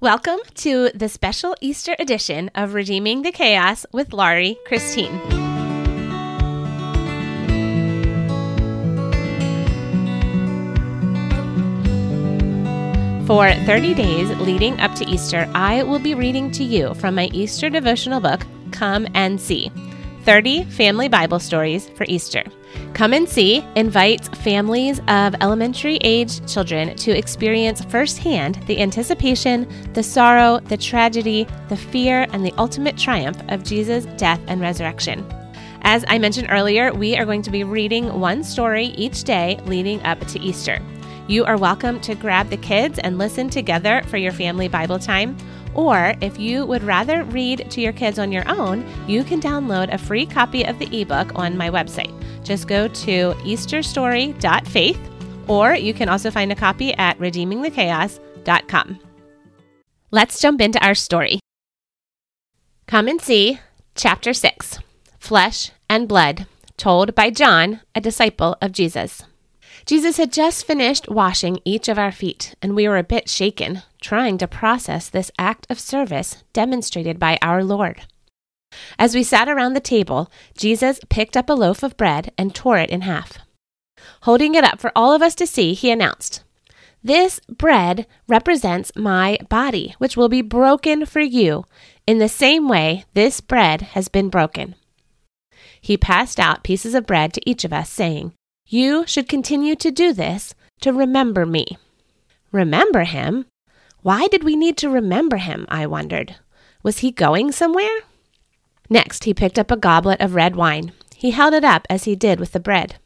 Welcome to the special Easter edition of Redeeming the Chaos with Laurie Christine. For 30 days leading up to Easter, I will be reading to you from my Easter devotional book, Come and See 30 Family Bible Stories for Easter. Come and See invites families of elementary age children to experience firsthand the anticipation, the sorrow, the tragedy, the fear, and the ultimate triumph of Jesus' death and resurrection. As I mentioned earlier, we are going to be reading one story each day leading up to Easter. You are welcome to grab the kids and listen together for your family Bible time or if you would rather read to your kids on your own, you can download a free copy of the ebook on my website. Just go to easterstory.faith, or you can also find a copy at redeemingthechaos.com. Let's jump into our story. Come and see Chapter 6 Flesh and Blood, told by John, a disciple of Jesus. Jesus had just finished washing each of our feet, and we were a bit shaken, trying to process this act of service demonstrated by our Lord. As we sat around the table, Jesus picked up a loaf of bread and tore it in half. Holding it up for all of us to see, he announced, This bread represents my body, which will be broken for you. In the same way, this bread has been broken. He passed out pieces of bread to each of us, saying, you should continue to do this to remember me. Remember him? Why did we need to remember him? I wondered. Was he going somewhere? Next, he picked up a goblet of red wine. He held it up as he did with the bread.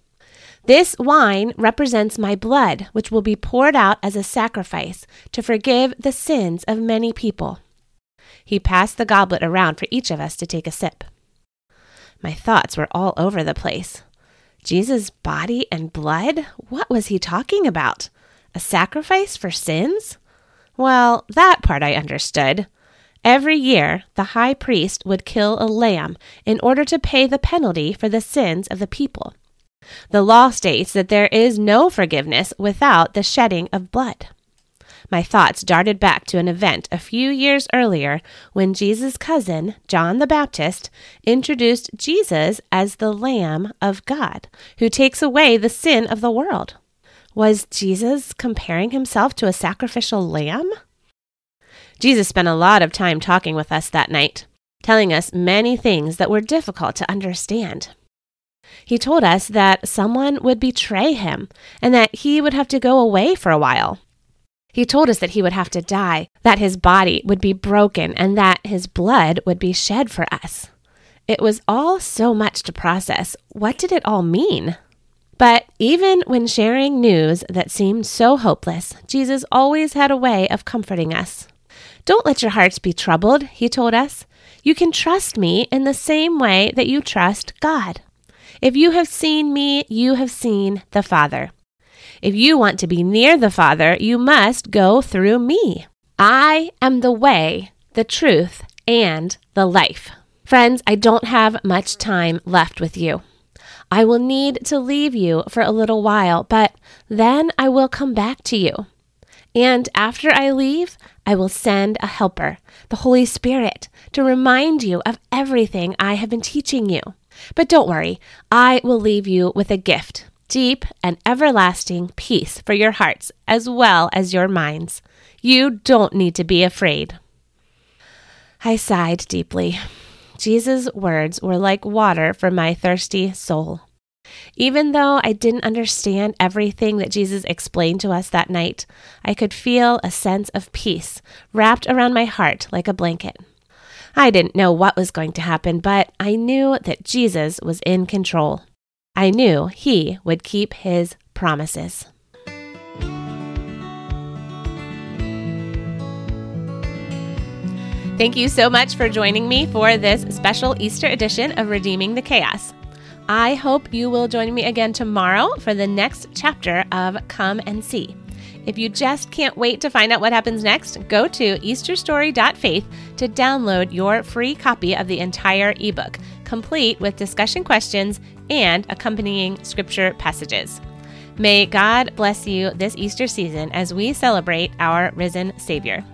This wine represents my blood, which will be poured out as a sacrifice to forgive the sins of many people. He passed the goblet around for each of us to take a sip. My thoughts were all over the place. Jesus' body and blood? What was he talking about? A sacrifice for sins? Well, that part I understood. Every year, the high priest would kill a lamb in order to pay the penalty for the sins of the people. The law states that there is no forgiveness without the shedding of blood my thoughts darted back to an event a few years earlier when Jesus' cousin, John the Baptist, introduced Jesus as the Lamb of God, who takes away the sin of the world. Was Jesus comparing himself to a sacrificial lamb? Jesus spent a lot of time talking with us that night, telling us many things that were difficult to understand. He told us that someone would betray him and that he would have to go away for a while. He told us that he would have to die, that his body would be broken, and that his blood would be shed for us. It was all so much to process. What did it all mean? But even when sharing news that seemed so hopeless, Jesus always had a way of comforting us. Don't let your hearts be troubled, he told us. You can trust me in the same way that you trust God. If you have seen me, you have seen the Father. If you want to be near the Father, you must go through me. I am the way, the truth, and the life. Friends, I don't have much time left with you. I will need to leave you for a little while, but then I will come back to you. And after I leave, I will send a helper, the Holy Spirit, to remind you of everything I have been teaching you. But don't worry, I will leave you with a gift deep and everlasting peace for your hearts as well as your minds. You don't need to be afraid. I sighed deeply. Jesus' words were like water for my thirsty soul. Even though I didn't understand everything that Jesus explained to us that night, I could feel a sense of peace wrapped around my heart like a blanket. I didn't know what was going to happen, but I knew that Jesus was in control. I knew he would keep his promises. Thank you so much for joining me for this special Easter edition of Redeeming the Chaos. I hope you will join me again tomorrow for the next chapter of Come and See. If you just can't wait to find out what happens next, go to easterstory.faith to download your free copy of the entire ebook, complete with discussion questions and accompanying scripture passages. May God bless you this Easter season as we celebrate our risen Savior.